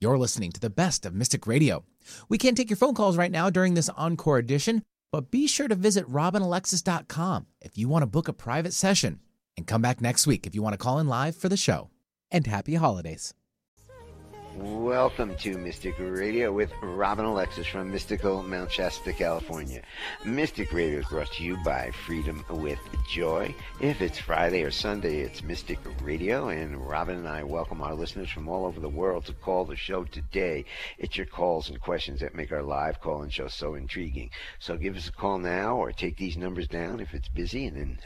You're listening to the best of Mystic Radio. We can't take your phone calls right now during this encore edition, but be sure to visit robinalexis.com if you want to book a private session. And come back next week if you want to call in live for the show. And happy holidays. Welcome to Mystic Radio with Robin Alexis from mystical Mount Shasta, California. Mystic Radio is brought to you by Freedom with Joy. If it's Friday or Sunday, it's Mystic Radio, and Robin and I welcome our listeners from all over the world to call the show today. It's your calls and questions that make our live call-in show so intriguing. So give us a call now or take these numbers down if it's busy, and then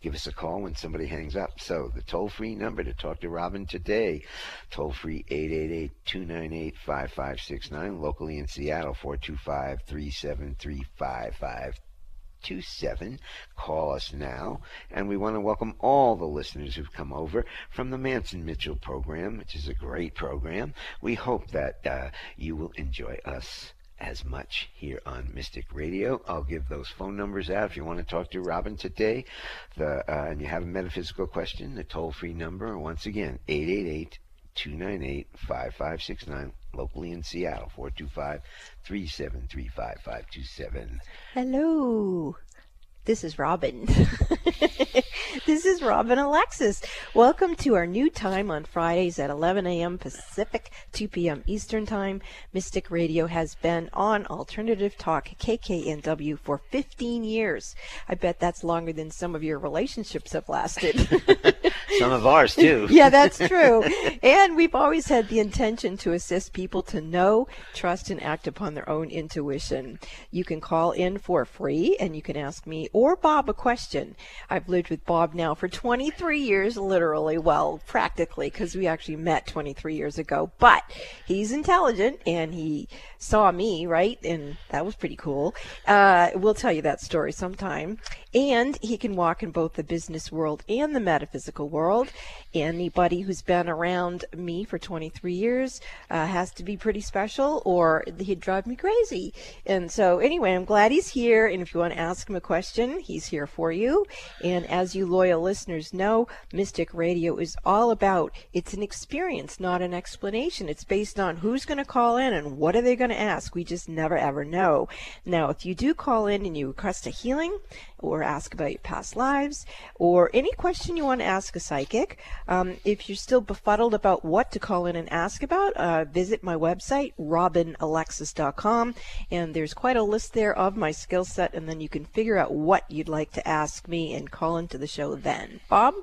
give us a call when somebody hangs up. So the toll-free number to talk to Robin today, toll-free 888 298 5569. Locally in Seattle, 425 373 5527. Call us now. And we want to welcome all the listeners who've come over from the Manson Mitchell program, which is a great program. We hope that uh, you will enjoy us as much here on Mystic Radio. I'll give those phone numbers out if you want to talk to Robin today. The, uh, and you have a metaphysical question, the toll free number, once again, 888 298 5569, locally in Seattle, 425 373 5527. Hello. This is Robin. this is Robin Alexis. Welcome to our new time on Fridays at 11 a.m. Pacific, 2 p.m. Eastern Time. Mystic Radio has been on Alternative Talk KKNW for 15 years. I bet that's longer than some of your relationships have lasted. some of ours, too. yeah, that's true. And we've always had the intention to assist people to know, trust, and act upon their own intuition. You can call in for free and you can ask me or Bob a question. I've lived with Bob now for 23 years, literally, well, practically, because we actually met 23 years ago. But he's intelligent and he saw me, right? And that was pretty cool. Uh, we'll tell you that story sometime. And he can walk in both the business world and the metaphysical world. Anybody who's been around me for 23 years uh, has to be pretty special or he'd drive me crazy. And so, anyway, I'm glad he's here. And if you want to ask him a question, he's here for you. And as you loyal listeners know, Mystic Radio is all about it's an experience, not an explanation. It's based on who's going to call in and what are they going to ask. We just never ever know. Now, if you do call in and you request a healing, or ask about your past lives, or any question you want to ask a psychic. Um, if you're still befuddled about what to call in and ask about, uh, visit my website, robinalexis.com, and there's quite a list there of my skill set, and then you can figure out what you'd like to ask me and call into the show then. Bob?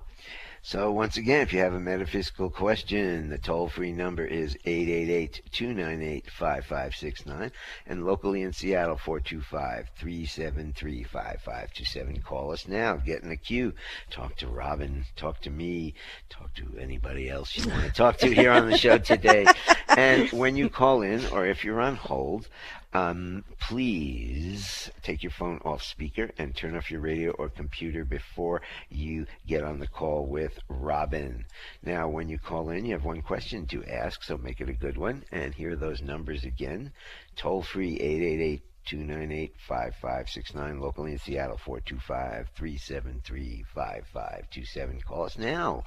So once again, if you have a metaphysical question, the toll-free number is 888-298-5569 and locally in Seattle 425-373-5527. Call us now. Get in the queue. Talk to Robin, talk to me, talk to anybody else you want to talk to here on the show today. And when you call in or if you're on hold, um, please take your phone off speaker and turn off your radio or computer before you get on the call with Robin. Now, when you call in, you have one question to ask, so make it a good one. And here are those numbers again. Toll free 888 298 5569, locally in Seattle 425 373 5527. Call us now.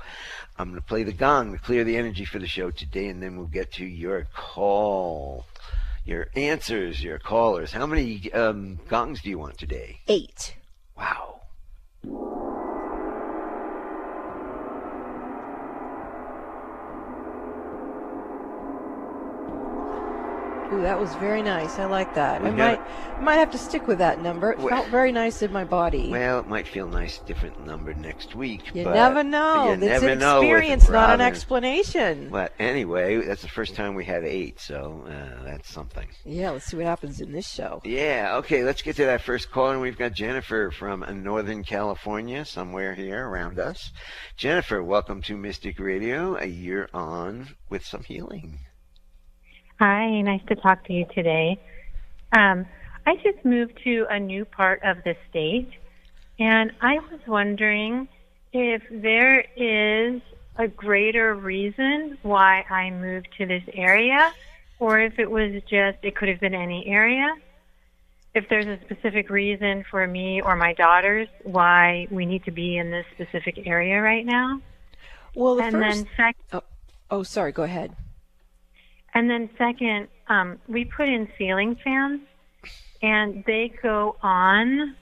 I'm going to play the gong to clear the energy for the show today, and then we'll get to your call your answers, your callers. How many um, gongs do you want today? Eight. Wow. Ooh, that was very nice. I like that. We I might might have to stick with that number. It well, felt very nice in my body. Well, it might feel nice, different number next week. You never know. You it's never an experience, not an explanation. But anyway, that's the first time we had eight, so uh, that's something. Yeah, let's see what happens in this show. Yeah, okay, let's get to that first call. And we've got Jennifer from Northern California, somewhere here around us. Jennifer, welcome to Mystic Radio. A year on with some healing. Hi, nice to talk to you today. Um, I just moved to a new part of the state, and I was wondering if there is a greater reason why I moved to this area, or if it was just, it could have been any area. If there's a specific reason for me or my daughters why we need to be in this specific area right now. Well, the and first... then sec- oh, oh, sorry, go ahead. And then second, um, we put in ceiling fans, and they go on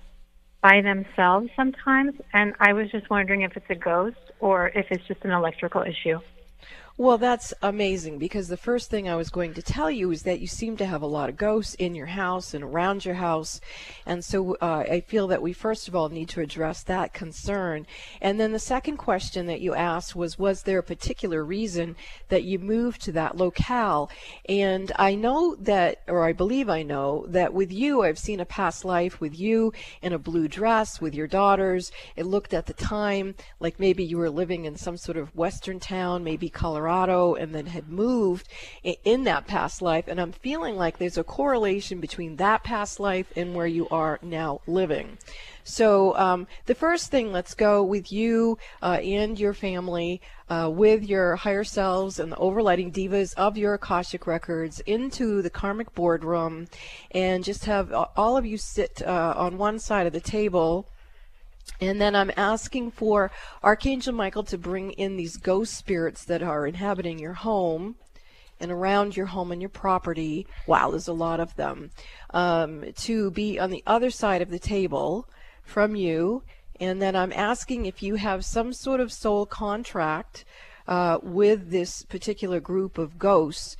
by themselves sometimes. And I was just wondering if it's a ghost or if it's just an electrical issue. Well, that's amazing because the first thing I was going to tell you is that you seem to have a lot of ghosts in your house and around your house. And so uh, I feel that we first of all need to address that concern. And then the second question that you asked was Was there a particular reason that you moved to that locale? And I know that, or I believe I know, that with you, I've seen a past life with you in a blue dress with your daughters. It looked at the time like maybe you were living in some sort of western town, maybe Colorado Colorado and then had moved in that past life. And I'm feeling like there's a correlation between that past life and where you are now living. So um, the first thing, let's go with you uh, and your family, uh, with your higher selves and the overlighting divas of your Akashic records into the karmic boardroom, and just have all of you sit uh, on one side of the table and then I'm asking for Archangel Michael to bring in these ghost spirits that are inhabiting your home and around your home and your property. Wow, there's a lot of them. Um, to be on the other side of the table from you. And then I'm asking if you have some sort of soul contract uh, with this particular group of ghosts.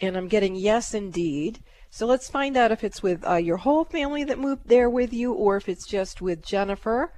And I'm getting yes, indeed. So let's find out if it's with uh, your whole family that moved there with you or if it's just with Jennifer.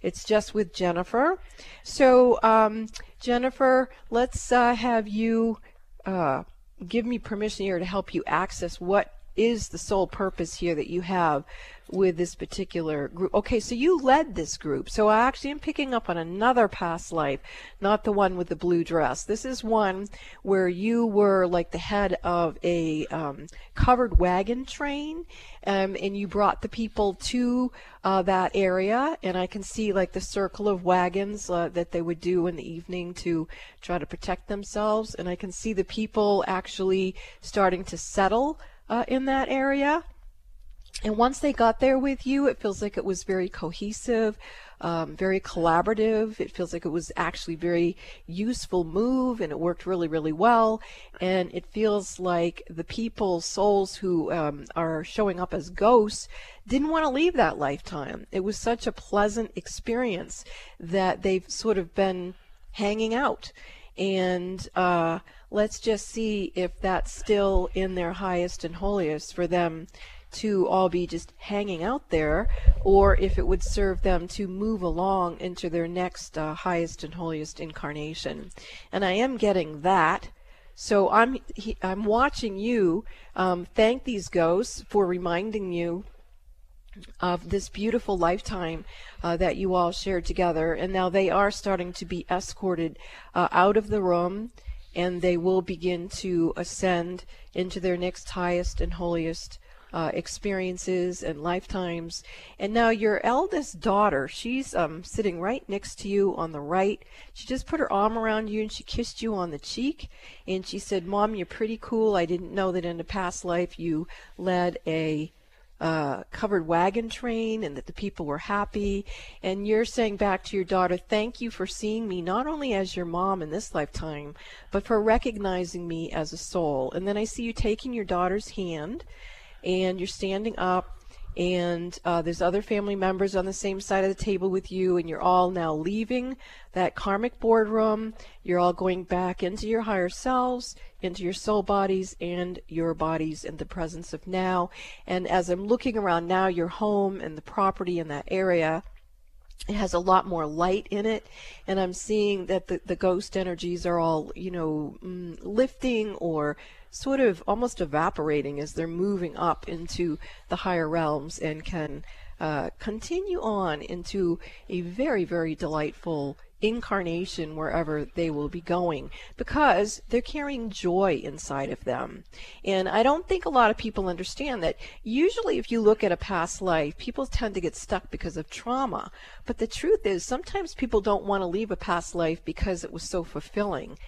It's just with Jennifer. So, um, Jennifer, let's uh, have you uh, give me permission here to help you access what is the sole purpose here that you have with this particular group. Okay, so you led this group. So I actually am picking up on another past life, not the one with the blue dress. This is one where you were like the head of a um, covered wagon train, um, and you brought the people to uh, that area. And I can see like the circle of wagons uh, that they would do in the evening to try to protect themselves. And I can see the people actually starting to settle uh, in that area. And once they got there with you, it feels like it was very cohesive, um, very collaborative. It feels like it was actually very useful move, and it worked really, really well. And it feels like the people, souls who um, are showing up as ghosts, didn't want to leave that lifetime. It was such a pleasant experience that they've sort of been hanging out. And uh, let's just see if that's still in their highest and holiest for them to all be just hanging out there, or if it would serve them to move along into their next uh, highest and holiest incarnation. And I am getting that. So I'm I'm watching you um, thank these ghosts for reminding you of this beautiful lifetime uh, that you all shared together. And now they are starting to be escorted uh, out of the room and they will begin to ascend into their next highest and holiest uh, experiences and lifetimes. And now your eldest daughter, she's um, sitting right next to you on the right. She just put her arm around you and she kissed you on the cheek. And she said, Mom, you're pretty cool. I didn't know that in a past life you led a uh, covered wagon train and that the people were happy. And you're saying back to your daughter, thank you for seeing me not only as your mom in this lifetime, but for recognizing me as a soul. And then I see you taking your daughter's hand and you're standing up and uh, there's other family members on the same side of the table with you, and you're all now leaving that karmic boardroom. You're all going back into your higher selves, into your soul bodies, and your bodies in the presence of now. And as I'm looking around now, your home and the property in that area, it has a lot more light in it and i'm seeing that the, the ghost energies are all you know mm, lifting or sort of almost evaporating as they're moving up into the higher realms and can uh, continue on into a very, very delightful incarnation wherever they will be going because they're carrying joy inside of them. And I don't think a lot of people understand that usually if you look at a past life, people tend to get stuck because of trauma. But the truth is sometimes people don't want to leave a past life because it was so fulfilling.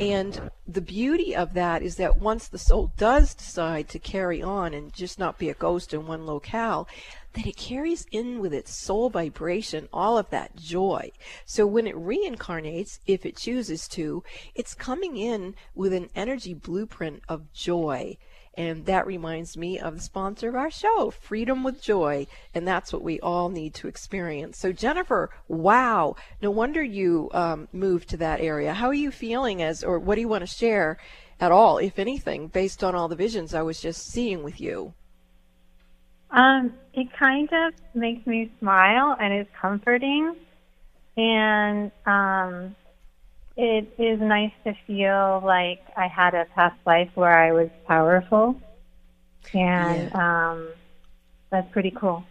And the beauty of that is that once the soul does decide to carry on and just not be a ghost in one locale, that it carries in with its soul vibration all of that joy. So when it reincarnates, if it chooses to, it's coming in with an energy blueprint of joy. And that reminds me of the sponsor of our show, Freedom with Joy. And that's what we all need to experience. So, Jennifer, wow, no wonder you um, moved to that area. How are you feeling as, or what do you want to share at all, if anything, based on all the visions I was just seeing with you? Um, it kind of makes me smile and it's comforting. And um, it is nice to feel like I had a past life where I was powerful, and yeah. um, that's pretty cool.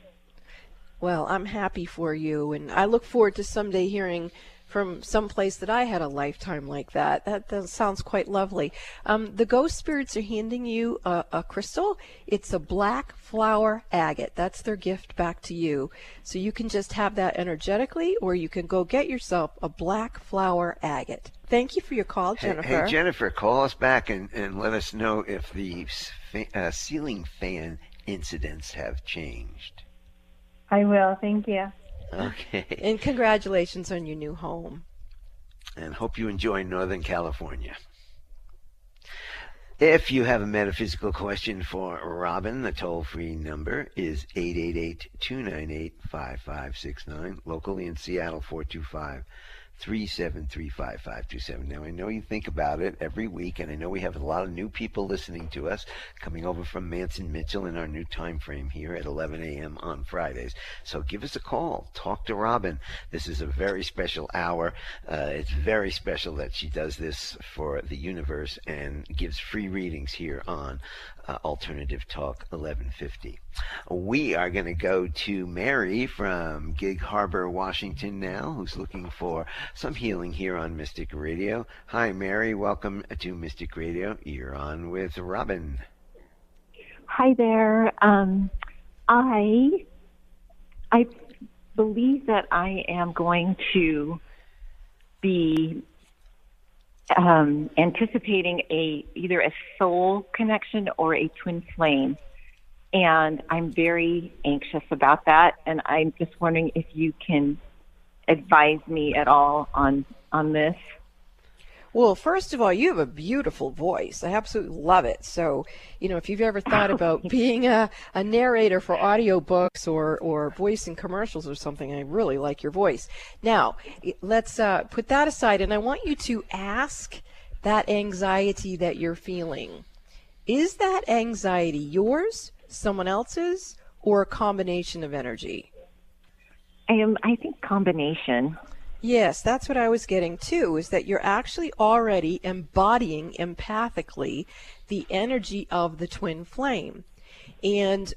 Well, I'm happy for you, and I look forward to someday hearing from some place that I had a lifetime like that. That, that sounds quite lovely. Um, the ghost spirits are handing you a, a, crystal. It's a black flower agate. That's their gift back to you. So you can just have that energetically, or you can go get yourself a black flower agate. Thank you for your call, Jennifer. Hey, hey Jennifer, call us back and, and let us know if the uh, ceiling fan incidents have changed. I will. Thank you. Okay. And congratulations on your new home. And hope you enjoy Northern California. If you have a metaphysical question for Robin, the toll free number is 888 298 5569, locally in Seattle 425 3735527. Now, I know you think about it every week, and I know we have a lot of new people listening to us coming over from Manson Mitchell in our new time frame here at 11 a.m. on Fridays. So give us a call. Talk to Robin. This is a very special hour. Uh, it's very special that she does this for the universe and gives free readings here on uh, Alternative Talk 1150. We are going to go to Mary from Gig Harbor, Washington now, who's looking for some healing here on Mystic Radio. Hi, Mary. Welcome to Mystic Radio. You're on with Robin. Hi there. Um, I I believe that I am going to be um, anticipating a either a soul connection or a twin flame, and I'm very anxious about that. And I'm just wondering if you can advise me at all on on this. Well, first of all, you have a beautiful voice. I absolutely love it. So, you know, if you've ever thought about being a, a narrator for audiobooks or, or voicing commercials or something, I really like your voice. Now, let's uh, put that aside, and I want you to ask that anxiety that you're feeling. Is that anxiety yours, someone else's, or a combination of energy? I am, I think, combination. Yes, that's what I was getting too, is that you're actually already embodying empathically the energy of the twin flame. And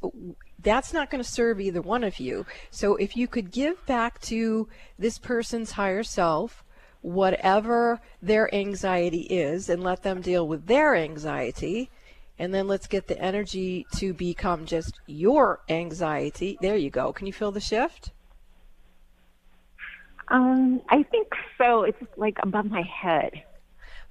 that's not going to serve either one of you. So if you could give back to this person's higher self whatever their anxiety is and let them deal with their anxiety, and then let's get the energy to become just your anxiety. There you go. Can you feel the shift? Um, I think so. It's like above my head.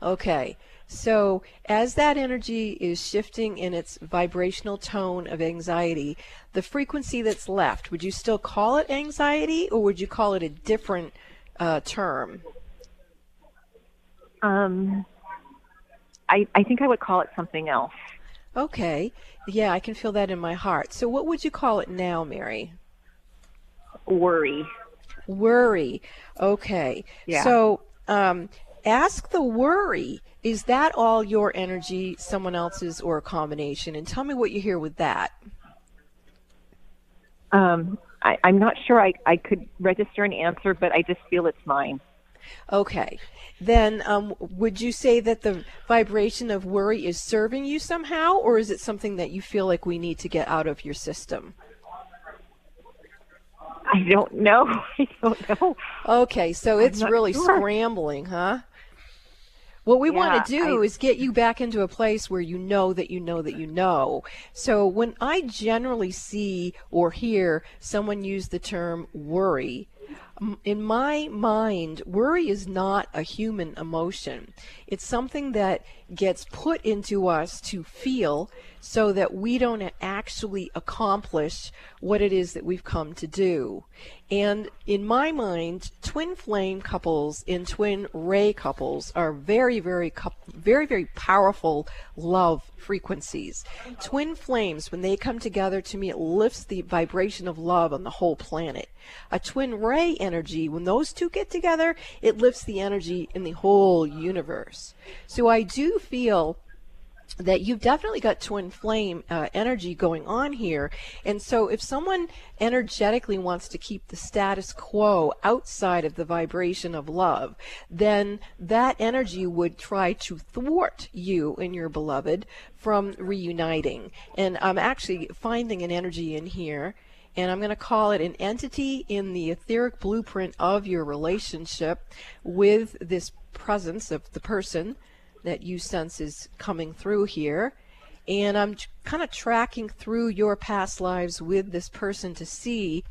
Okay. So, as that energy is shifting in its vibrational tone of anxiety, the frequency that's left, would you still call it anxiety or would you call it a different uh, term? Um, I, I think I would call it something else. Okay. Yeah, I can feel that in my heart. So, what would you call it now, Mary? Worry worry. Okay. Yeah. So um, ask the worry. Is that all your energy, someone else's, or a combination? And tell me what you hear with that. Um, I, am not sure I, I could register an answer, but I just feel it's mine. Okay. Then um, would you say that the vibration of worry is serving you somehow, or is it something that you feel like we need to get out of your system? I don't know. I don't know. Okay, so it's really sure. scrambling, huh? What we yeah, want to do I, is get you back into a place where you know that you know that you know. So when I generally see or hear someone use the term worry, in my mind, worry is not a human emotion. It's something that gets put into us to feel so that we don't actually accomplish what it is that we've come to do. And in my mind, twin flame couples and twin ray couples are very, very, very, very powerful love frequencies. Twin flames, when they come together, to me, it lifts the vibration of love on the whole planet. A twin ray energy, when those two get together, it lifts the energy in the whole universe. So I do feel that you've definitely got twin flame uh, energy going on here. And so if someone energetically wants to keep the status quo outside of the vibration of love, then that energy would try to thwart you and your beloved from reuniting. And I'm actually finding an energy in here and I'm going to call it an entity in the etheric blueprint of your relationship with this presence of the person that you sense is coming through here. And I'm kind of tracking through your past lives with this person to see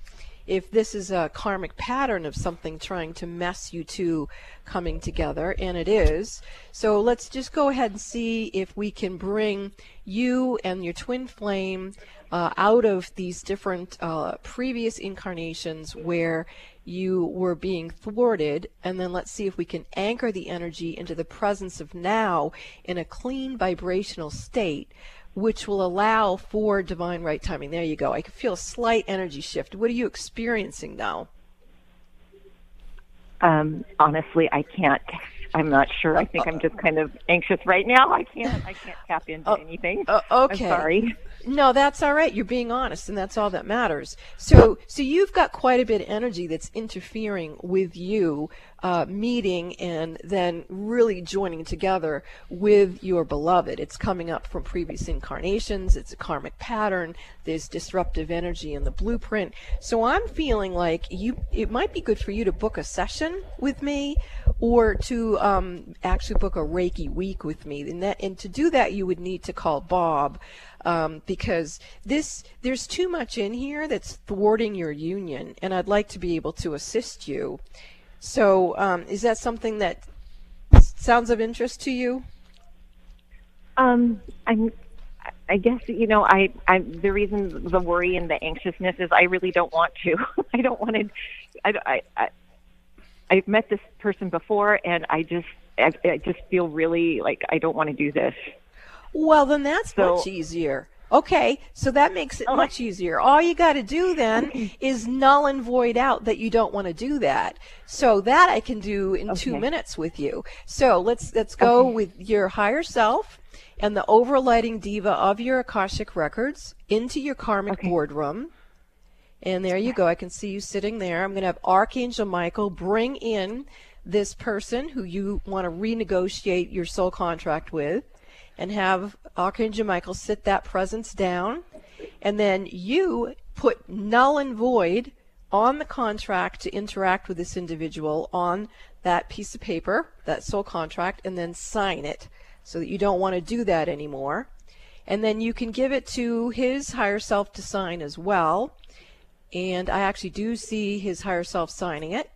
if this is a karmic pattern of something trying to mess you two coming together, and it is. So let's just go ahead and see if we can bring you and your twin flame uh, out of these different uh, previous incarnations where you were being thwarted, and then let's see if we can anchor the energy into the presence of now in a clean vibrational state, which will allow for divine right timing. There you go. I can feel a slight energy shift. What are you experiencing now? Um, honestly, I can't. I'm not sure. I think I'm just kind of anxious right now. I can't. I can't tap into uh, anything. Uh, okay. I'm sorry. No, that's all right. You're being honest, and that's all that matters. So, so you've got quite a bit of energy that's interfering with you uh, meeting and then really joining together with your beloved. It's coming up from previous incarnations. It's a karmic pattern. There's disruptive energy in the blueprint. So I'm feeling like you. It might be good for you to book a session with me, or to um, actually book a Reiki week with me. And that, and to do that, you would need to call Bob um, because this there's too much in here that's thwarting your union, and I'd like to be able to assist you. So, um, is that something that sounds of interest to you? Um, I'm. I guess you know I. I the reason the worry and the anxiousness is I really don't want to. I don't want to. I. I, I I've met this person before, and I just. I, I just feel really like I don't want to do this. Well, then that's so, much easier. Okay, so that makes it oh, much easier. All you got to do then is null and void out that you don't want to do that. So that I can do in okay. 2 minutes with you. So let's let's go okay. with your higher self and the overlighting diva of your Akashic records into your karmic okay. boardroom. And there you go. I can see you sitting there. I'm going to have Archangel Michael bring in this person who you want to renegotiate your soul contract with and have Archangel Michael sit that presence down. And then you put null and void on the contract to interact with this individual on that piece of paper, that soul contract, and then sign it so that you don't want to do that anymore. And then you can give it to his higher self to sign as well. And I actually do see his higher self signing it.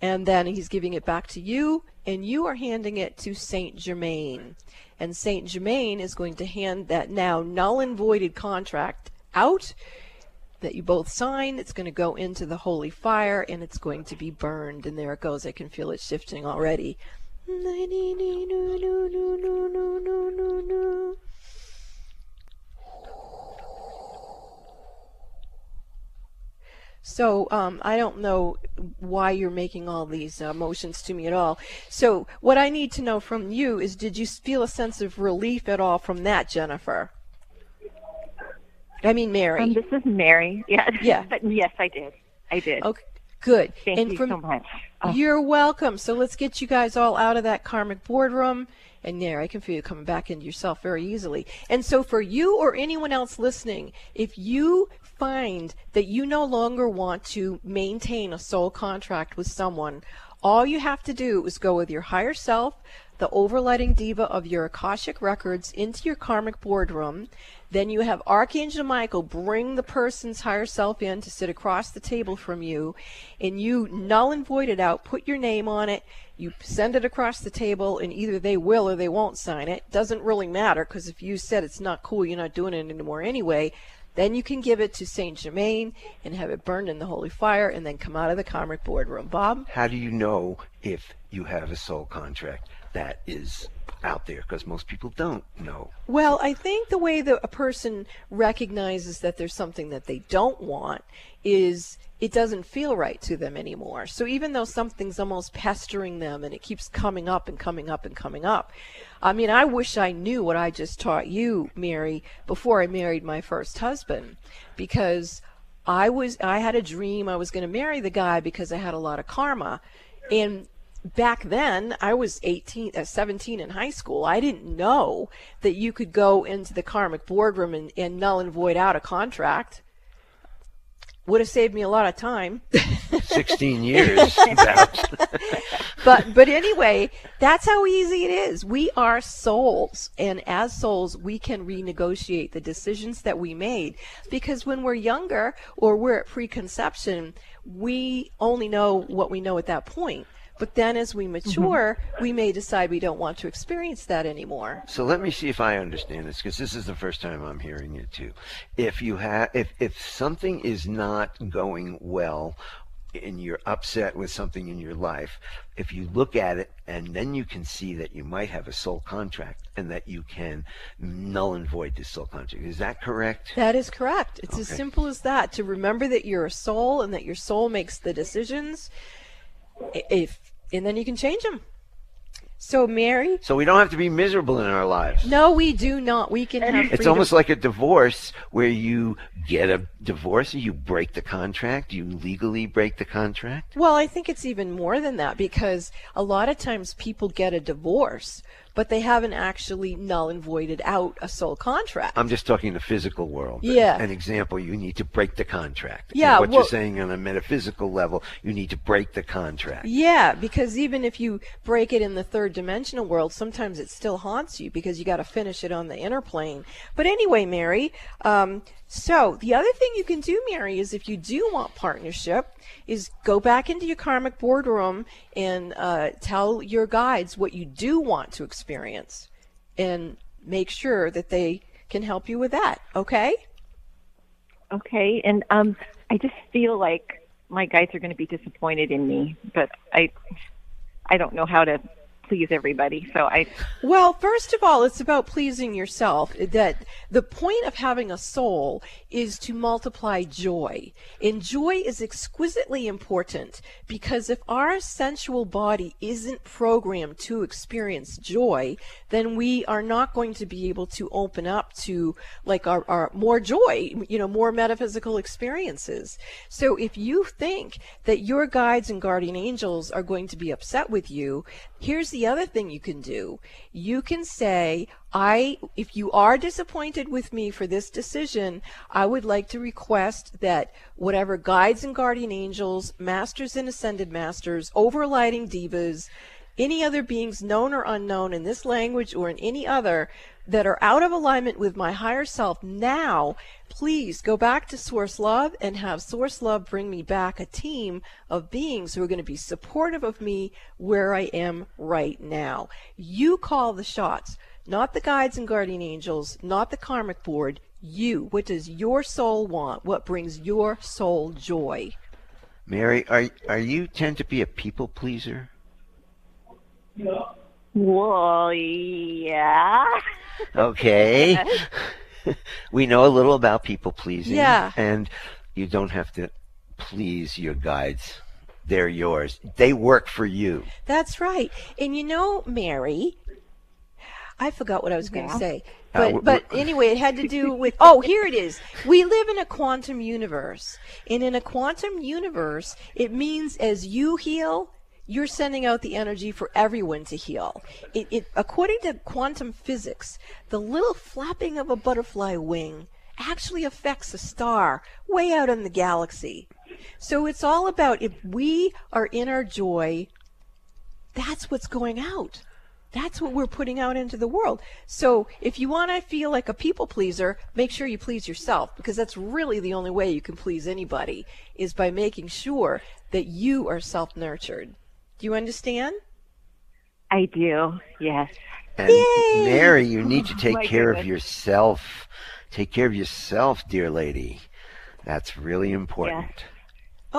And then he's giving it back to you, and you are handing it to Saint Germain and Saint Germain is going to hand that now null and voided contract out that you both sign. It's going to go into the holy fire and it's going to be burned. And there it goes. I can feel it shifting already. So um, I don't know why you're making all these uh, motions to me at all. So what I need to know from you is, did you feel a sense of relief at all from that, Jennifer? I mean, Mary. Um, this is Mary. Yeah. Yeah. yes, I did. I did. Okay. Good. Thank and you from, so much. Oh. You're welcome. So let's get you guys all out of that karmic boardroom. And there, I can feel you coming back into yourself very easily. And so, for you or anyone else listening, if you find that you no longer want to maintain a soul contract with someone, all you have to do is go with your higher self, the overlighting diva of your Akashic records into your karmic boardroom. Then you have Archangel Michael bring the person's higher self in to sit across the table from you, and you null and void it out, put your name on it, you send it across the table, and either they will or they won't sign it. Doesn't really matter because if you said it's not cool, you're not doing it anymore anyway. Then you can give it to Saint Germain and have it burned in the holy fire, and then come out of the karmic boardroom. Bob. How do you know if you have a soul contract that is out there? Because most people don't know. Well, I think the way that a person recognizes that there's something that they don't want is it doesn't feel right to them anymore. So even though something's almost pestering them and it keeps coming up and coming up and coming up. I mean, I wish I knew what I just taught you, Mary, before I married my first husband because I was I had a dream I was going to marry the guy because I had a lot of karma. And back then I was 18 uh, 17 in high school. I didn't know that you could go into the karmic boardroom and, and null and void out a contract. Would have saved me a lot of time. 16 years. but but anyway that's how easy it is. We are souls and as souls we can renegotiate the decisions that we made. Because when we're younger or we're at preconception we only know what we know at that point but then as we mature, mm-hmm. we may decide we don't want to experience that anymore. So let me see if I understand this because this is the first time I'm hearing it too. If you have if if something is not going well and you're upset with something in your life, if you look at it and then you can see that you might have a soul contract and that you can null and void this soul contract. Is that correct? That is correct. It's okay. as simple as that to remember that you're a soul and that your soul makes the decisions. If and then you can change them. So Mary. So we don't have to be miserable in our lives. No, we do not. We can have. It's almost like a divorce where you get a divorce, you break the contract, you legally break the contract. Well, I think it's even more than that because a lot of times people get a divorce but they haven't actually null and voided out a soul contract. I'm just talking the physical world. Yeah. An example, you need to break the contract. Yeah. And what well, you're saying on a metaphysical level, you need to break the contract. Yeah, because even if you break it in the third dimensional world, sometimes it still haunts you because you got to finish it on the inner plane. But anyway, Mary, um, so the other thing you can do, Mary, is if you do want partnership, is go back into your karmic boardroom and uh, tell your guides what you do want to experience, and make sure that they can help you with that. Okay. Okay, and um, I just feel like my guides are going to be disappointed in me, but I, I don't know how to please everybody. So I Well, first of all, it's about pleasing yourself. That the point of having a soul is to multiply joy. And joy is exquisitely important because if our sensual body isn't programmed to experience joy, then we are not going to be able to open up to like our, our more joy, you know, more metaphysical experiences. So if you think that your guides and guardian angels are going to be upset with you, here's the other thing you can do. You can say, I, if you are disappointed with me for this decision, I would like to request that whatever guides and guardian angels, masters and ascended masters, overlighting divas, any other beings known or unknown in this language or in any other that are out of alignment with my higher self now, please go back to Source Love and have Source Love bring me back a team of beings who are going to be supportive of me where I am right now. You call the shots, not the guides and guardian angels, not the karmic board. You. What does your soul want? What brings your soul joy? Mary, are are you tend to be a people pleaser? Well, yeah. Okay. we know a little about people pleasing. Yeah. And you don't have to please your guides. They're yours. They work for you. That's right. And you know, Mary, I forgot what I was going to Yeah. say. Uh, But, w- but anyway, it had to do with. Oh, here it is. We live in a quantum universe. And in a quantum universe, it means as you heal, you're sending out the energy for everyone to heal. It, it, according to quantum physics, the little flapping of a butterfly wing actually affects a star way out in the galaxy. So it's all about if we are in our joy, that's what's going out. That's what we're putting out into the world. So if you want to feel like a people pleaser, make sure you please yourself because that's really the only way you can please anybody is by making sure that you are self nurtured. Do you understand? I do, yes. And Mary, you need to oh take my care of yourself. Take care of yourself, dear lady. That's really important.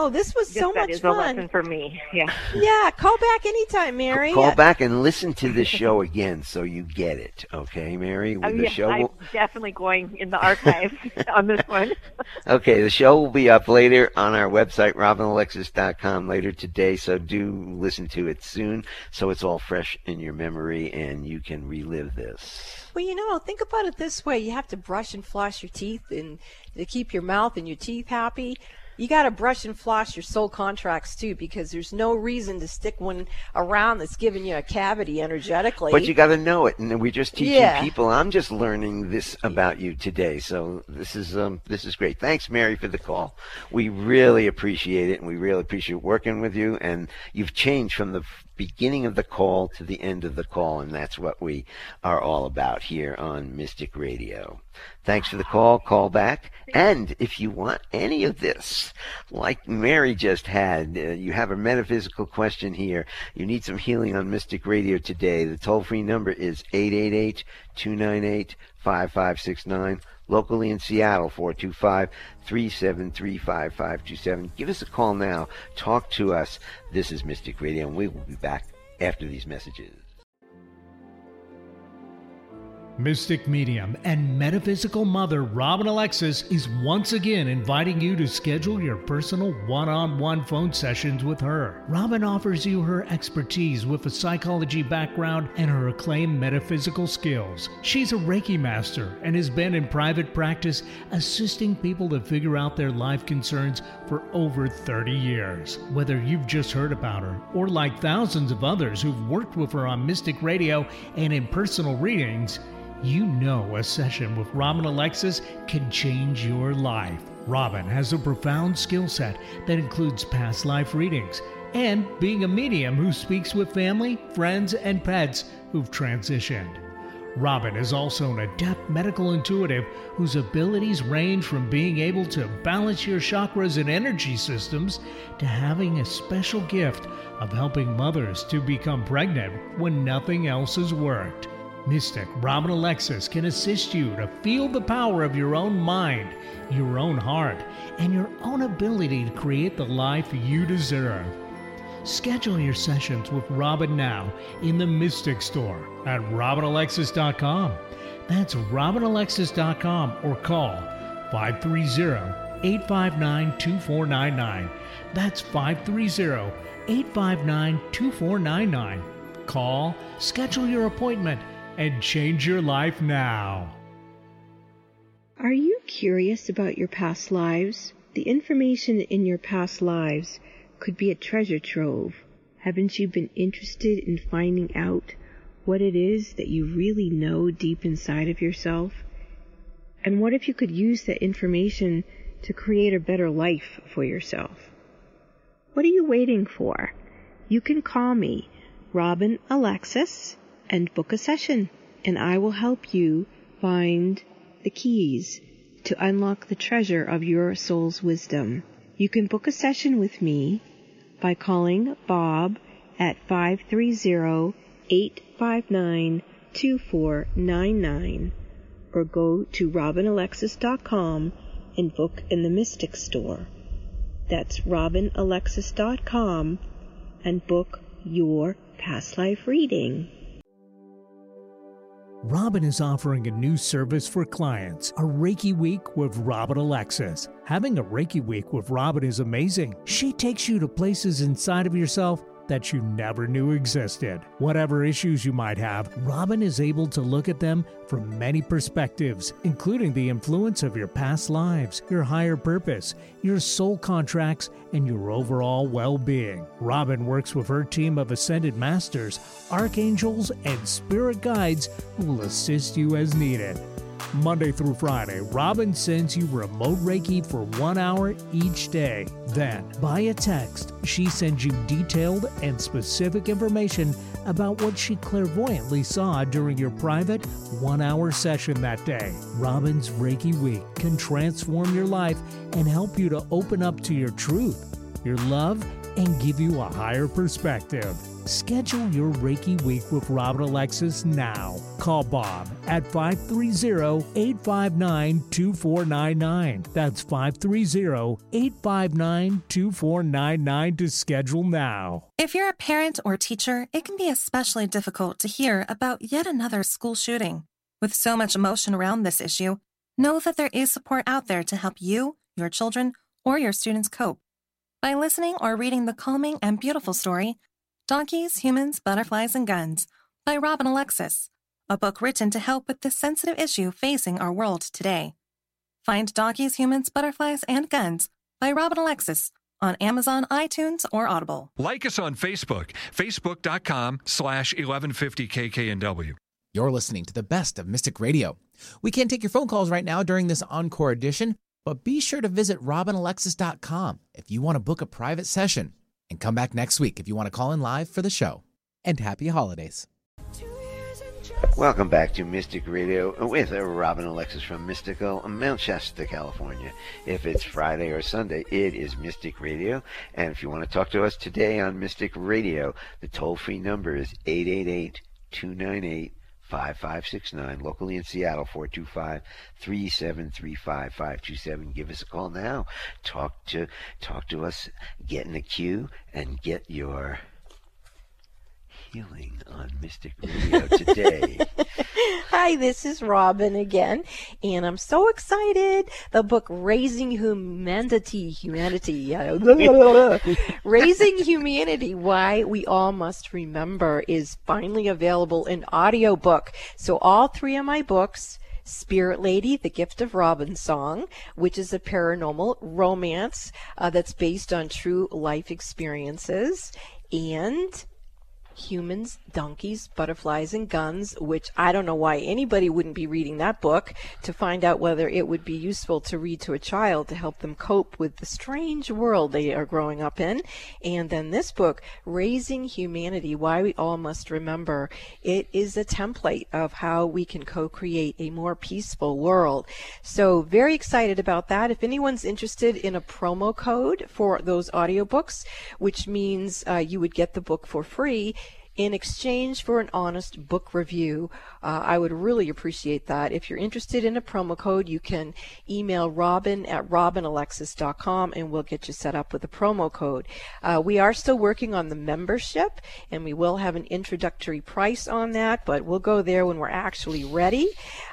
Oh, this was Yes, so much is a fun. lesson for me. Yeah. Yeah, call back anytime, Mary. Call back and listen to the show again so you get it. Okay, Mary? Oh, the yes, show I'm will, definitely going in the archives on this one. Okay, the show will be up later on our website, robinalexis.com, later today, so do listen to it soon so it's all fresh in your memory and you can relive this. Well, you know, think about it this way: you have to brush and floss your teeth, and to keep your mouth and your teeth happy. You got to brush and floss your soul contracts too, because there's no reason to stick one around that's giving you a cavity energetically. But you got to know it, and we're just teaching Yeah. people. I'm just learning this about you today, so this is um, this is great. Thanks, Mary, for the call. We really appreciate it, and we really appreciate working with you. And you've changed from the beginning of the call to the end of the call, and that's what we are all about here on Mystic Radio. Thanks for the call. Call back, and if you want any of this, like Mary just had, uh, you have a metaphysical question here. You need some healing on Mystic Radio today. The toll-free number is 888-298-5569. Locally in Seattle, 425-373-5527. Give us a call now. Talk to us. This is Mystic Radio, and we will be back after these messages. Mystic medium and metaphysical mother Robin Alexis is once again inviting you to schedule your personal one on one phone sessions with her. Robin offers you her expertise with a psychology background and her acclaimed metaphysical skills. She's a Reiki master and has been in private practice assisting people to figure out their life concerns for over 30 years. Whether you've just heard about her or like thousands of others who've worked with her on Mystic Radio and in personal readings, you know a session with Robin Alexis can change your life. Robin has a profound skill set that includes past life readings and being a medium who speaks with family, friends, and pets who've transitioned. Robin is also an adept medical intuitive whose abilities range from being able to balance your chakras and energy systems to having a special gift of helping mothers to become pregnant when nothing else has worked. Mystic Robin Alexis can assist you to feel the power of your own mind, your own heart, and your own ability to create the life you deserve. Schedule your sessions with Robin now in the Mystic Store at robinalexis.com. That's robinalexis.com or call 530-859-2499. That's 530-859-2499. Call, schedule your appointment, and change your life now. Are you curious about your past lives? The information in your past lives could be a treasure trove. Haven't you been interested in finding out what it is that you really know deep inside of yourself? And what if you could use that information to create a better life for yourself? What are you waiting for? You can call me, Robin Alexis, and book a session, and I will help you find the keys to unlock the treasure of your soul's wisdom. You can book a session with me by calling Bob at 530-859-2499 or go to robinalexis.com and book in the Mystic Store. That's robinalexis.com and book your past life reading. Robin is offering a new service for clients, a Reiki Week with Robin Alexis. Having a Reiki Week with Robin is amazing. She takes you to places inside of yourself that you never knew existed. Whatever issues you might have, Robin is able to look at them from many perspectives, including the influence of your past lives, your higher purpose, your soul contracts, and your overall well being. Robin works with her team of ascended masters, archangels, and spirit guides who will assist you as needed. Monday through Friday, Robin sends you remote Reiki for one hour each day. Then, via text, she sends you detailed and specific information about what she clairvoyantly saw during your private one hour session that day. Robin's Reiki Week can transform your life and help you to open up to your truth, your love, and give you a higher perspective. Schedule your Reiki Week with Robin Alexis now. Call Bob at 530 859 2499. That's 530 859 2499 to schedule now. If you're a parent or teacher, it can be especially difficult to hear about yet another school shooting. With so much emotion around this issue, know that there is support out there to help you, your children, or your students cope. By listening or reading the calming and beautiful story, Donkeys, Humans, Butterflies, and Guns by Robin Alexis, a book written to help with this sensitive issue facing our world today. Find Donkeys, Humans, Butterflies, and Guns by Robin Alexis on Amazon, iTunes, or Audible. Like us on Facebook, facebook.com slash 1150kknw. You're listening to the best of Mystic Radio. We can't take your phone calls right now during this encore edition, but be sure to visit robinalexis.com if you want to book a private session and come back next week if you want to call in live for the show. And happy holidays. Welcome back to Mystic Radio with Robin Alexis from Mystical Mount Shasta, California. If it's Friday or Sunday, it is Mystic Radio. And if you want to talk to us today on Mystic Radio, the toll free number is 888 298 5569. Locally in Seattle, 425 3735 527. Give us a call now. Talk to, talk to us, get in the queue, and get your healing on Mystic Radio today. Hi, this is Robin again, and I'm so excited. The book Raising Humanity, Humanity, Raising Humanity, Why We All Must Remember is finally available in audiobook. So all three of my books, Spirit Lady, The Gift of Robin Song, which is a paranormal romance uh, that's based on true life experiences, and humans, donkeys, butterflies, and guns, which I don't know why anybody wouldn't be reading that book to find out whether it would be useful to read to a child to help them cope with the strange world they are growing up in. And then this book, Raising Humanity Why We All Must Remember, it is a template of how we can co create a more peaceful world. So, very excited about that. If anyone's interested in a promo code for those audiobooks, which means uh, you would get the book for free, in exchange for an honest book review. Uh, I would really appreciate that. If you're interested in a promo code, you can email robin at robinalexis.com and we'll get you set up with a promo code. Uh, we are still working on the membership and we will have an introductory price on that, but we'll go there when we're actually ready.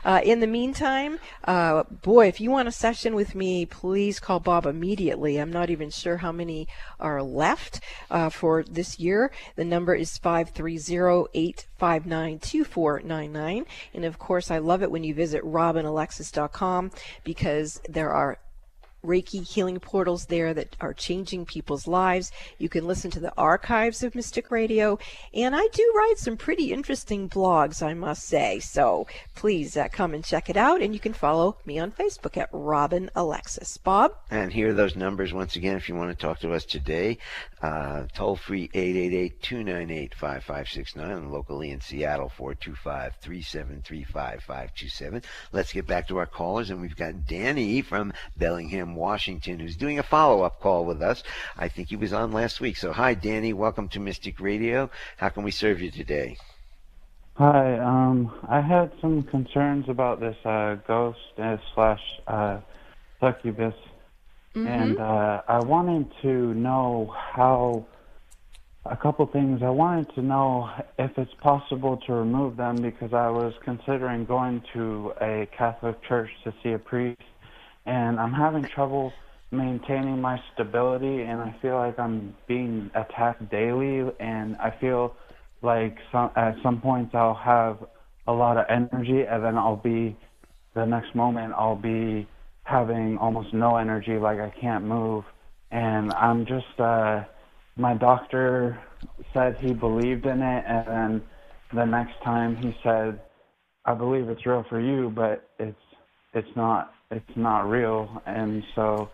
Uh, in the meantime, uh, boy, if you want a session with me, please call Bob immediately. I'm not even sure how many are left uh, for this year. The number is 530-859-2499. And of course, I love it when you visit robinalexis.com because there are Reiki healing portals there that are changing people's lives. You can listen to the archives of Mystic Radio. And I do write some pretty interesting blogs, I must say. So please uh, come and check it out. And you can follow me on Facebook at Robin Alexis. Bob? And here are those numbers once again if you want to talk to us today. Uh, toll free 888 298 5569 and locally in Seattle 425 3735 527. Let's get back to our callers. And we've got Danny from Bellingham, Washington, who's doing a follow up call with us. I think he was on last week. So, hi, Danny. Welcome to Mystic Radio. How can we serve you today? Hi. Um, I had some concerns about this uh, ghost uh, slash uh, succubus, Mm-hmm. and uh, I wanted to know how. A couple things. I wanted to know if it's possible to remove them because I was considering going to a Catholic church to see a priest, and I'm having trouble maintaining my stability, and I feel like I'm being attacked daily, and I feel like some, at some points I'll have a lot of energy, and then I'll be the next moment I'll be having almost no energy, like I can't move, and I'm just uh, my doctor said he believed in it, and then the next time he said, "I believe it's real for you, but it's it's not it's not real," and so.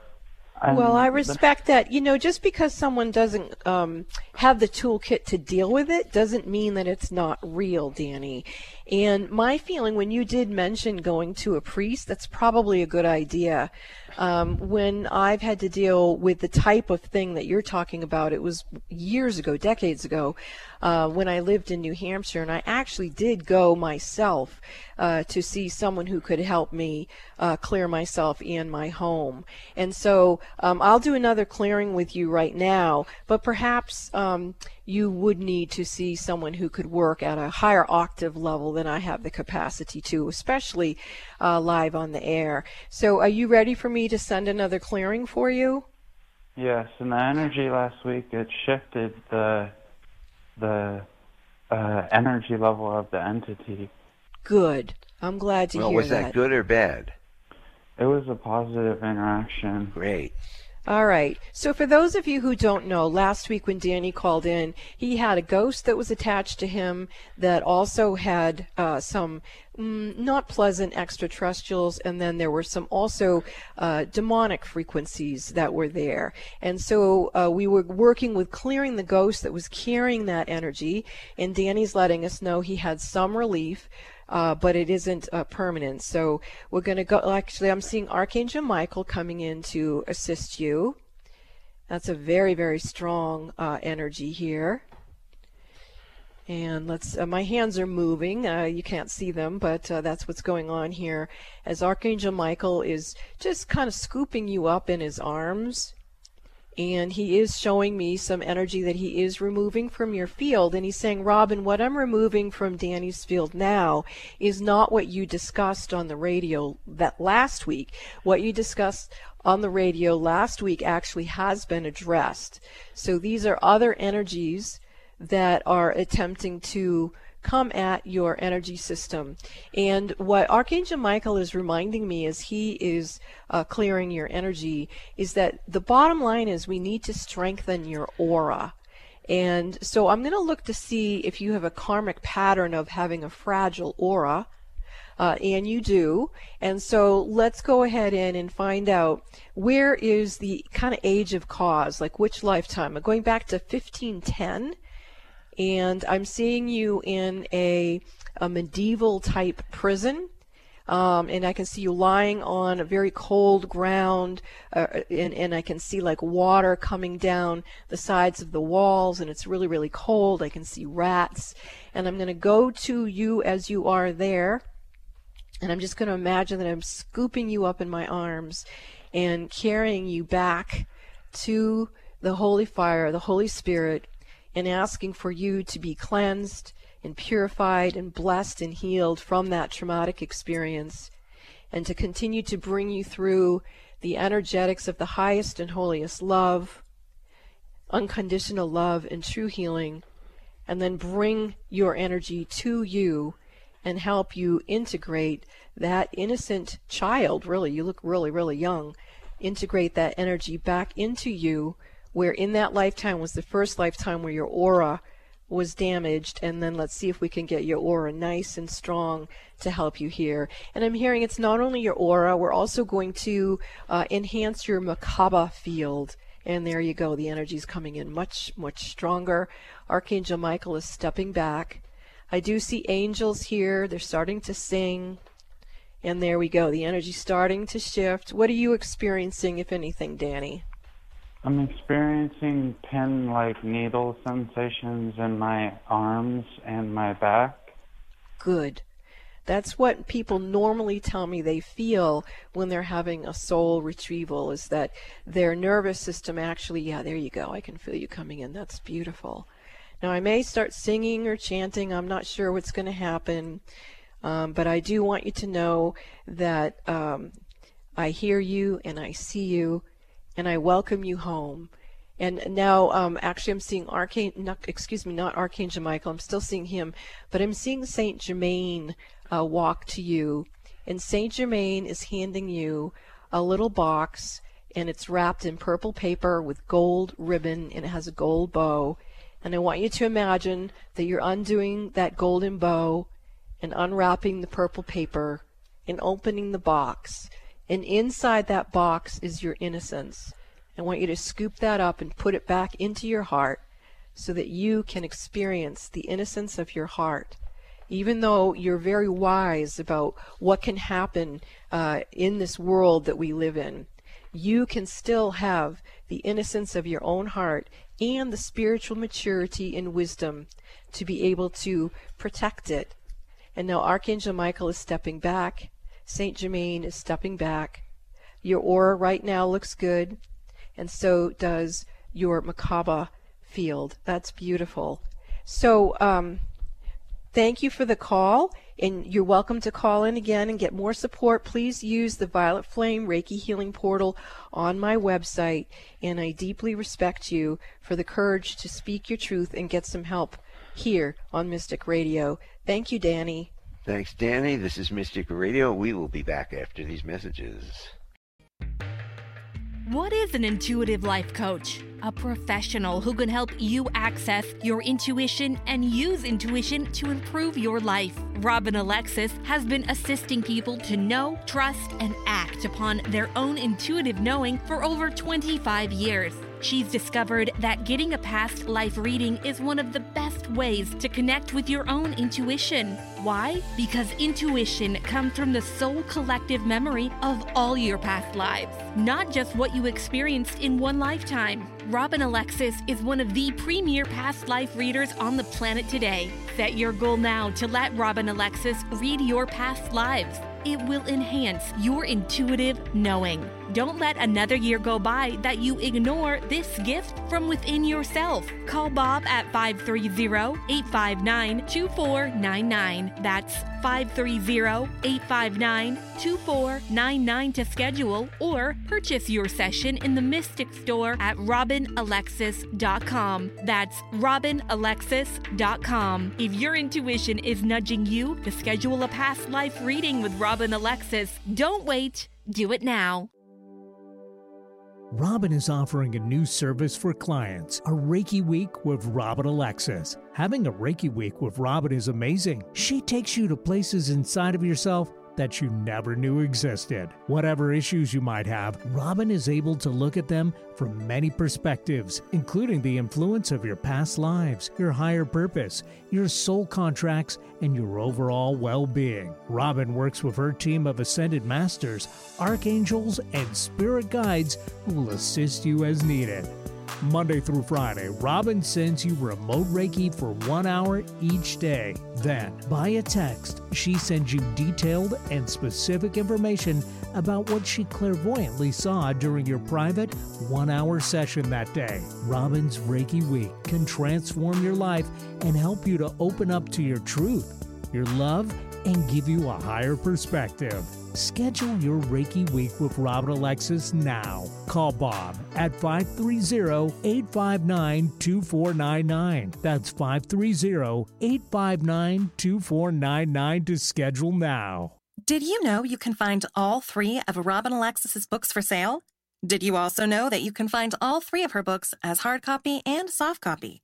I'm- Well, I respect that. You know, just because someone doesn't um, have the toolkit to deal with it doesn't mean that it's not real, Danny. And my feeling when you did mention going to a priest, that's probably a good idea. Um, when I've had to deal with the type of thing that you're talking about, it was years ago, decades ago, uh, when I lived in New Hampshire, and I actually did go myself uh, to see someone who could help me uh, clear myself and my home. And so um, I'll do another clearing with you right now, but perhaps um, you would need to see someone who could work at a higher octave level than I have the capacity to, especially uh, live on the air. So, are you ready for me to send another clearing for you? Yes, and the energy last week it shifted the the uh, energy level of the entity. Good. I'm glad to well, hear was that good or bad? It was a positive interaction. Great. All right. So, for those of you who don't know, last week when Danny called in, he had a ghost that was attached to him that also had uh, some mm, not pleasant extraterrestrials, and then there were some also uh, demonic frequencies that were there. And so, uh, we were working with clearing the ghost that was carrying that energy, and Danny's letting us know he had some relief uh, but it isn't uh, permanent. So we're going to go. Actually, I'm seeing Archangel Michael coming in to assist you. That's a very, very strong uh, energy here. And let's. Uh, my hands are moving. Uh, you can't see them, but uh, that's what's going on here. As Archangel Michael is just kind of scooping you up in his arms and he is showing me some energy that he is removing from your field. And he's saying robin what i'm removing from danny's field now is not what you discussed on the radio that last week. What you discussed on the radio last week actually has been addressed. So these are other energies that are attempting to come at your energy system. And what Archangel Michael is reminding me as he is uh, clearing your energy is that the bottom line is we need to strengthen your aura. And so I'm going to look to see if you have a karmic pattern of having a fragile aura. Uh, and you do. And so let's go ahead in and find out where is the kind of age of cause, like which lifetime. Going back to 1510 and I'm seeing you in a, a medieval type prison. Um, and I can see you lying on a very cold ground, uh, and, and I can see like water coming down the sides of the walls, and it's really, really cold. I can see rats, and I'm going to go to you as you are there, and I'm just going to imagine that I'm scooping you up in my arms and carrying you back to the Holy Fire, the Holy Spirit, and asking for you to be cleansed and purified and blessed and healed from that traumatic experience and to continue to bring you through the energetics of the highest and holiest love, unconditional love, and true healing, and then bring your energy to you and help you integrate that innocent child. Really, you look really, really young. Integrate that energy back into you where in that lifetime was the first lifetime where your aura was damaged and then let's see if we can get your aura nice and strong to help you here. And i'm hearing it's not only your aura we're also going to uh, enhance your Merkaba field. And there you go the energy is coming in much much stronger. Archangel michael is stepping back. I do see angels here. They're starting to sing. And there we go the energy starting to shift. What are you experiencing if anything danny I'm experiencing pin like needle sensations in my arms and my back. Good. That's what people normally tell me they feel when they're having a soul retrieval is that their nervous system actually, yeah, there you go. I can feel you coming in. That's beautiful. Now, I may start singing or chanting. I'm not sure what's going to happen. Um, but I do want you to know that um, I hear you and I see you and I welcome you home. And now, um, actually, I'm seeing Archangel, excuse me, not Archangel Michael. I'm still seeing him, but I'm seeing Saint Germain uh, walk to you, and Saint Germain is handing you a little box, and it's wrapped in purple paper with gold ribbon, and it has a gold bow. And I want you to imagine that you're undoing that golden bow and unwrapping the purple paper and opening the box. And inside that box is your innocence. I want you to scoop that up and put it back into your heart so that you can experience the innocence of your heart. Even though you're very wise about what can happen uh, in this world that we live in, you can still have the innocence of your own heart and the spiritual maturity and wisdom to be able to protect it. And now Archangel Michael is stepping back. Saint Germain is stepping back. Your aura right now looks good, and so does your Merkaba field. That's beautiful. So, um, thank you for the call, and you're welcome to call in again and get more support. Please use the Violet Flame Reiki Healing Portal on my website, and I deeply respect you for the courage to speak your truth and get some help here on Mystic Radio. Thank you, Danny. Thanks, Danny. This is Mystic Radio. We will be back after these messages. What is an intuitive life coach? A professional who can help you access your intuition and use intuition to improve your life. Robin Alexis has been assisting people to know, trust, and act upon their own intuitive knowing for over 25 years. She's discovered that getting a past life reading is one of the best ways to connect with your own intuition. Why? Because intuition comes from the soul collective memory of all your past lives, not just what you experienced in one lifetime. Robin Alexis is one of the premier past life readers on the planet today. Set your goal now to let Robin Alexis read your past lives. It will enhance your intuitive knowing. Don't let another year go by that you ignore this gift from within yourself. Call Bob at 530-859-2499. That's 530-859-2499 to schedule or purchase your session in the Mystic Store at robinalexis.com. That's robinalexis.com. If your intuition is nudging you to schedule a past life reading with Robin Alexis, don't wait. Do it now. Robin is offering a new service for clients, a Reiki Week with Robin Alexis. Having a Reiki Week with Robin is amazing. She takes you to places inside of yourself that you never knew existed. Whatever issues you might have, Robin is able to look at them from many perspectives, including the influence of your past lives, your higher purpose, your soul contracts, and your overall well being. Robin works with her team of ascended masters, archangels, and spirit guides who will assist you as needed. Monday through Friday, Robin sends you remote Reiki for one hour each day. Then, by a text, she sends you detailed and specific information about what she clairvoyantly saw during your private one hour session that day. Robin's Reiki Week can transform your life and help you to open up to your truth, your love, and give you a higher perspective. Schedule your Reiki week with Robin Alexis now. Call Bob at 530-859-2499. That's 530-859-2499 to schedule now. Did you know you can find all three of Robin Alexis's books for sale? Did you also know that you can find all three of her books as hard copy and soft copy?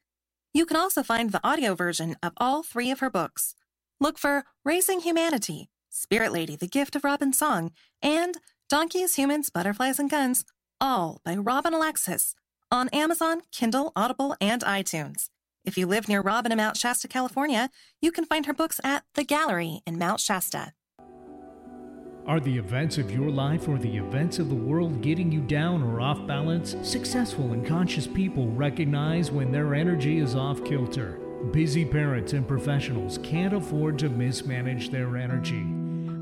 You can also find the audio version of all three of her books. Look for Raising Humanity, Spirit Lady, The Gift of Robin Song, and Donkeys, Humans, Butterflies, and Guns, all by Robin Alexis, on Amazon, Kindle, Audible, and iTunes. If you live near Robin in Mount Shasta, California, you can find her books at The Gallery in Mount Shasta. Are the events of your life or the events of the world getting you down or off balance? Successful and conscious people recognize when their energy is off kilter. Busy parents and professionals can't afford to mismanage their energy.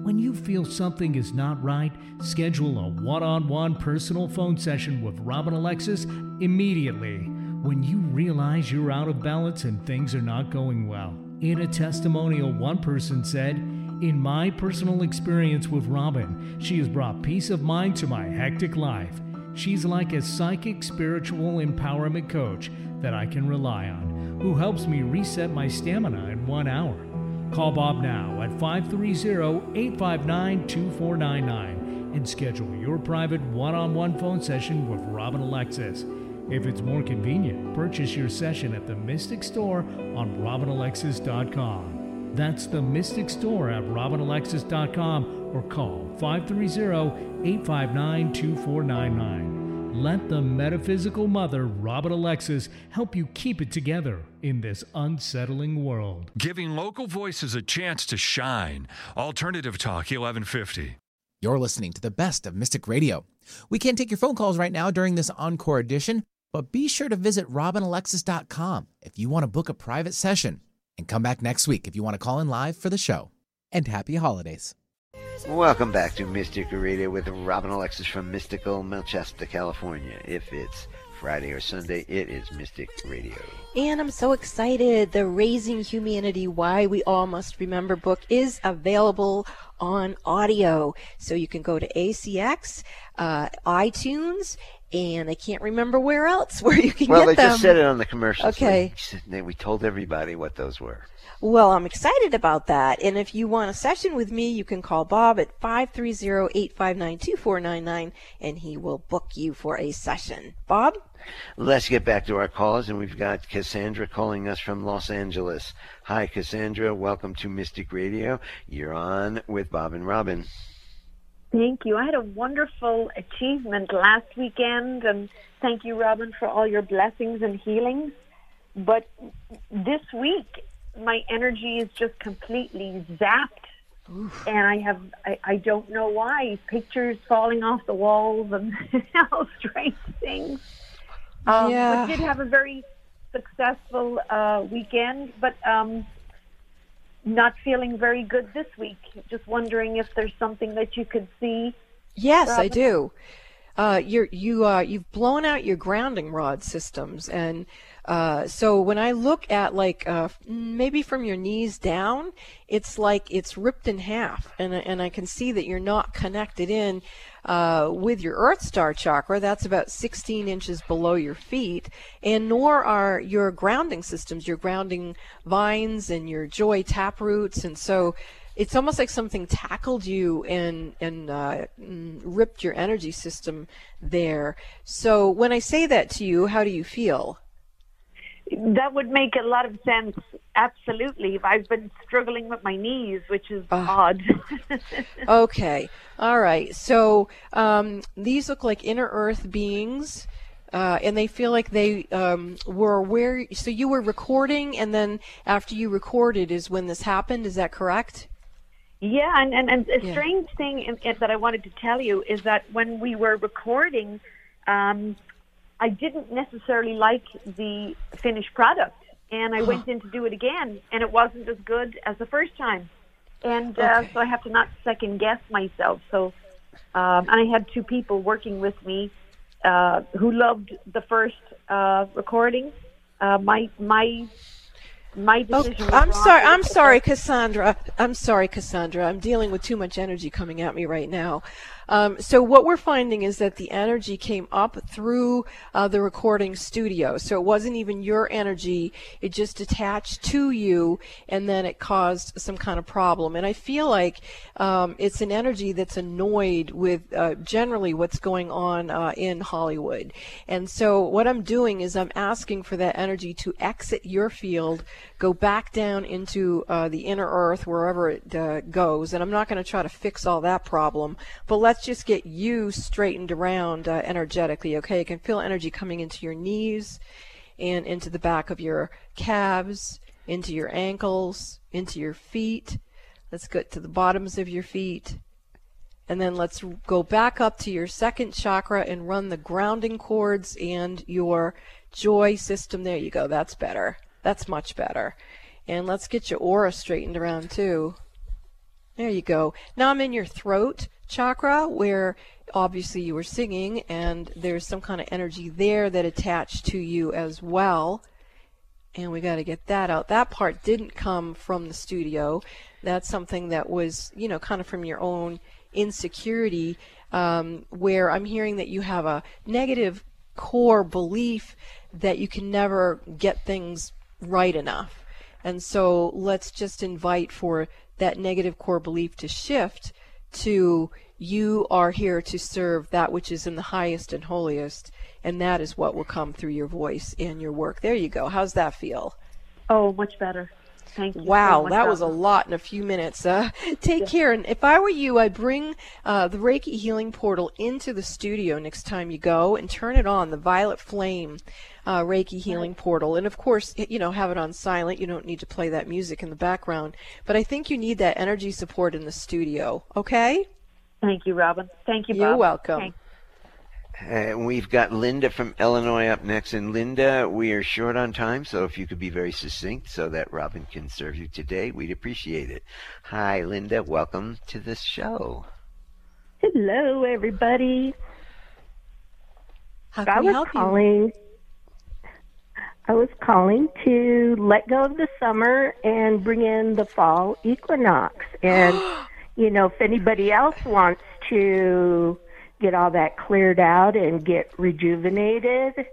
When you feel something is not right, schedule a one on one personal phone session with Robin Alexis immediately when you realize you're out of balance and things are not going well. In a testimonial, one person said, In my personal experience with Robin, she has brought peace of mind to my hectic life. She's like a psychic spiritual empowerment coach that I can rely on, who helps me reset my stamina in one hour. Call Bob now at 530 859 2499 and schedule your private one on one phone session with Robin Alexis. If it's more convenient, purchase your session at the Mystic Store on robinalexis.com. That's the Mystic Store at robinalexis.com or call 530 859 2499. Let the metaphysical mother, Robin Alexis, help you keep it together in this unsettling world. Giving local voices a chance to shine. Alternative Talk 1150. You're listening to the best of Mystic Radio. We can't take your phone calls right now during this encore edition, but be sure to visit robinalexis.com if you want to book a private session. And come back next week if you want to call in live for the show. And happy holidays. Welcome back to Mystic Radio with Robin Alexis from Mystical Mount Shasta, California. If it's Friday or Sunday, it is Mystic Radio. And I'm so excited. The Raising Humanity Why We All Must Remember book is available on audio. So you can go to ACX, uh, iTunes, and I can't remember where else where you can well, get them. Well, they just said it on the commercial. Okay. We, we told everybody what those were. Well, I'm excited about that. And if you want a session with me, you can call Bob at 530-859-2499 and he will book you for a session. Bob? Let's get back to our calls and we've got Cassandra calling us from Los Angeles. Hi, Cassandra. Welcome to Mystic Radio. You're on with Bob and Robin. Thank you. I had a wonderful achievement last weekend, and thank you, Robin, for all your blessings and healings. But this week, my energy is just completely zapped. Oof. And I have, I, I don't know why, pictures falling off the walls and all strange things. Um, yeah. But did have a very successful uh, weekend, but um, not feeling very good this week. Just wondering if there's something that you could see. Yes, Robin? I do. Uh, you're, you uh, you've blown out your grounding rod systems, and uh, so when I look at like uh, maybe from your knees down, it's like it's ripped in half, and and I can see that you're not connected in uh, with your Earth Star chakra. That's about 16 inches below your feet, and nor are your grounding systems, your grounding vines and your joy tap roots, and so it's almost like something tackled you and and uh, ripped your energy system there. So when I say that to you, how do you feel? That would make a lot of sense. Absolutely. I've been struggling with my knees, which is uh, odd. okay. All right. So um, these look like inner earth beings. Uh, and they feel like they um, were where. So you were recording, and then after you recorded is when this happened. Is that correct? Yeah, and, and, and a yeah. strange thing in, in, that I wanted to tell you is that when we were recording, um, I didn't necessarily like the finished product, and I went in to do it again, and it wasn't as good as the first time, and uh, okay. so I have to not second guess myself. So, um, and I had two people working with me uh, who loved the first uh, recording. Uh, my my my decision. Oh, I'm sorry. I'm sorry, Cassandra. I'm sorry, Cassandra. I'm dealing with too much energy coming at me right now. Um, so what we're finding is that the energy came up through uh, the recording studio. So it wasn't even your energy. It just attached to you, and then it caused some kind of problem. And I feel like um, it's an energy that's annoyed with uh, generally what's going on uh, in Hollywood. And so what I'm doing is I'm asking for that energy to exit your field, go back down into uh, the inner earth, wherever it uh, goes. And I'm not going to try to fix all that problem, but let's just get you straightened around uh, energetically, okay? You can feel energy coming into your knees and into the back of your calves, into your ankles, into your feet. Let's get to the bottoms of your feet. And then let's go back up to your second chakra and run the grounding cords and your joy system. There you go. That's better. That's much better. And let's get your aura straightened around too. There you go. Now I'm in your throat chakra where obviously you were singing and there's some kind of energy there that attached to you as well. And we got to get that out. That part didn't come from the studio. That's something that was, you know, kind of from your own insecurity, um, where I'm hearing that you have a negative core belief that you can never get things right enough. And so let's just invite for that negative core belief to shift to you are here to serve that which is in the highest and holiest, and that is what will come through your voice and your work. There you go. How's that feel? Oh, much better. Thank you. Wow, so that was a lot in a few minutes. Uh, take care. And if I were you, I'd bring uh, the Reiki Healing Portal into the studio next time you go and turn it on, the Violet Flame uh, Reiki Healing Portal. And of course, you know, have it on silent. You don't need to play that music in the background. But I think you need that energy support in the studio. Okay? Thank you, Robin. Thank you, You're welcome. Thank- Uh, we've got Linda from Illinois up next. And Linda, we are short on time, so if you could be very succinct so that Robin can serve you today, we'd appreciate it. Hi, Linda. Welcome to the show. Hello, everybody. How I can we was help you? calling. I was calling to let go of the summer and bring in the fall equinox. And you know, if anybody else wants to get all that cleared out and get rejuvenated,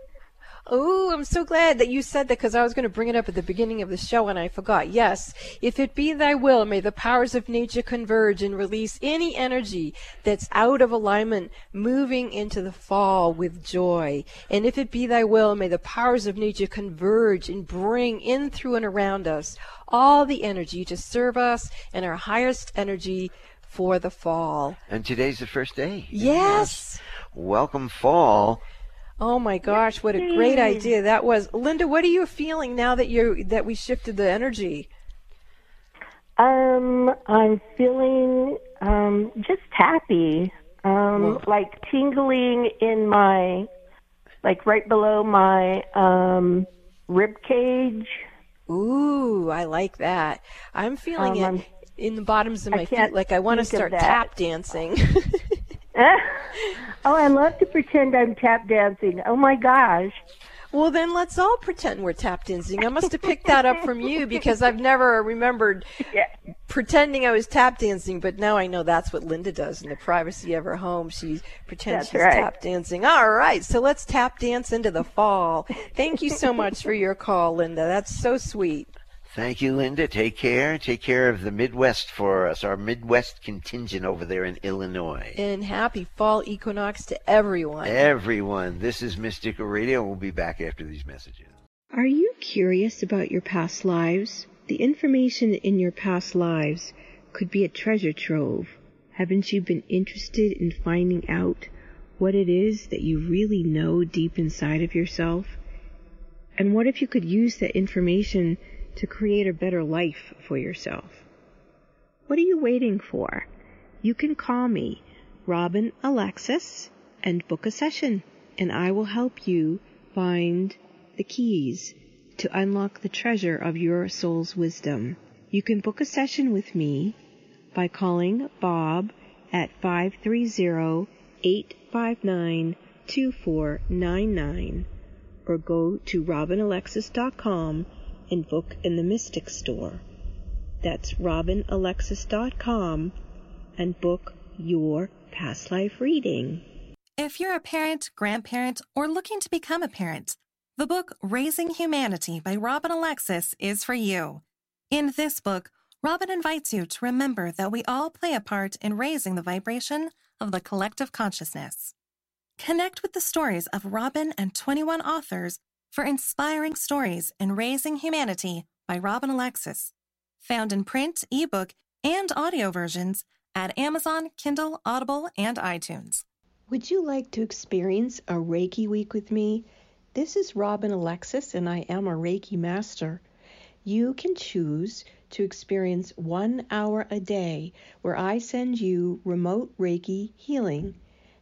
Oh, I'm so glad that you said that because I was going to bring it up at the beginning of the show and I forgot. Yes, if it be thy will, may the powers of nature converge and release any energy that's out of alignment, moving into the fall with joy. And if it be thy will, may the powers of nature converge and bring in through and around us all the energy to serve us and our highest energy for the fall. And today's the first day. Yes. Welcome, fall. Oh my gosh, what a great idea that was. Linda, what are you feeling now that you that we shifted the energy? um, I'm feeling um, just happy, um, like tingling in my, like right below my um, rib cage. Ooh, I like that. I'm feeling Um, it I'm- in the bottoms of my feet like I want to start tap dancing. oh, I love to pretend I'm tap dancing. Oh my gosh. Well, then let's all pretend we're tap dancing. I must have picked that up from you because I've never remembered pretending I was tap dancing, but now I know that's what Linda does in the privacy of her home. She pretends That's she's right. tap dancing. All right, so let's tap dance into the fall. Thank you so much for your call, Linda. That's so sweet. Thank you, Linda. Take care. Take care of the Midwest for us, our Midwest contingent over there in Illinois. And happy fall equinox to everyone. Everyone, this is Mystical Radio. We'll be back after these messages. Are you curious about your past lives? The information in your past lives could be a treasure trove. Haven't you been interested in finding out what it is that you really know deep inside of yourself? And what if you could use that information to create a better life for yourself? What are you waiting for? You can call me, Robin Alexis, and book a session, and I will help you find the keys to unlock the treasure of your soul's wisdom. You can book a session with me by calling Bob at 530-859-2499 or go to robinalexis.com and book in the Mystic Store. That's robinalexis.com and book your past life reading. If you're a parent, grandparent, or looking to become a parent, the book Raising Humanity by Robin Alexis is for you. In this book, Robin invites you to remember that we all play a part in raising the vibration of the collective consciousness. Connect with the stories of Robin and 21 authors for inspiring stories in Raising Humanity by Robin Alexis. Found in print, ebook, and audio versions at Amazon, Kindle, Audible, and iTunes. Would you like to experience a Reiki week with me? This is Robin Alexis, and I am a Reiki master. You can choose to experience one hour a day where I send you remote Reiki healing.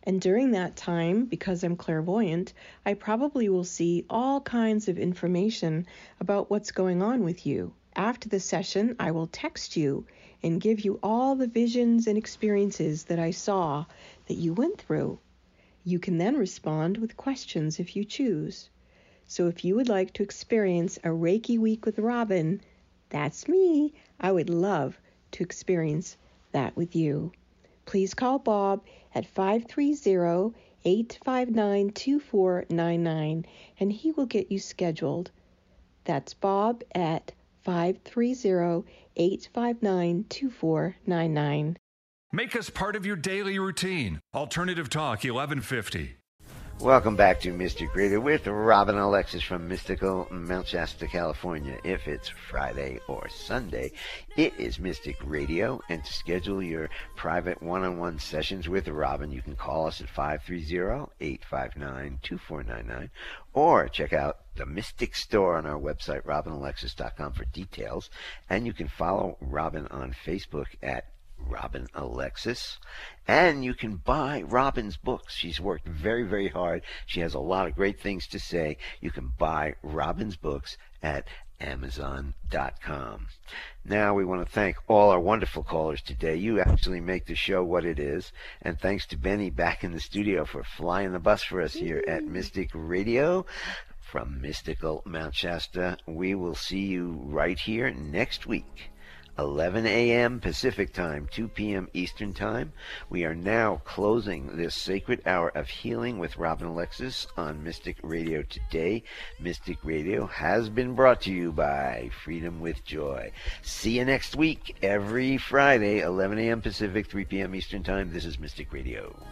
And during that time, because I'm clairvoyant, I probably will see all kinds of information about what's going on with you. After the session, I will text you and give you all the visions and experiences that I saw that you went through. You can then respond with questions if you choose. So if you would like to experience a Reiki week with Robin, that's me. I would love to experience that with you. Please call Bob at 530 859 2499 and he will get you scheduled. That's Bob at 530 859 2499. Make us part of your daily routine. Alternative Talk 1150. Welcome back to Mystic Radio with Robin Alexis from mystical Mount Shasta, California. If it's Friday or Sunday, it is Mystic Radio. And to schedule your private one on one sessions with Robin, you can call us at 530 859 2499 or check out the Mystic Store on our website, robinalexis.com, for details. And you can follow Robin on Facebook at Robin Alexis. And you can buy Robin's books. She's worked very, very hard. She has a lot of great things to say. You can buy Robin's books at Amazon.com. Now we want to thank all our wonderful callers today. You actually make the show what it is. And thanks to Benny back in the studio for flying the bus for us here at Mystic Radio from mystical Mount Shasta. We will see you right here next week. 11 a.m. Pacific Time, 2 p.m. Eastern Time. We are now closing this sacred hour of healing with Robin Alexis on Mystic Radio today. Mystic Radio has been brought to you by Freedom with Joy. See you next week, every Friday, 11 a.m. Pacific, 3 p.m. Eastern Time. This is Mystic Radio.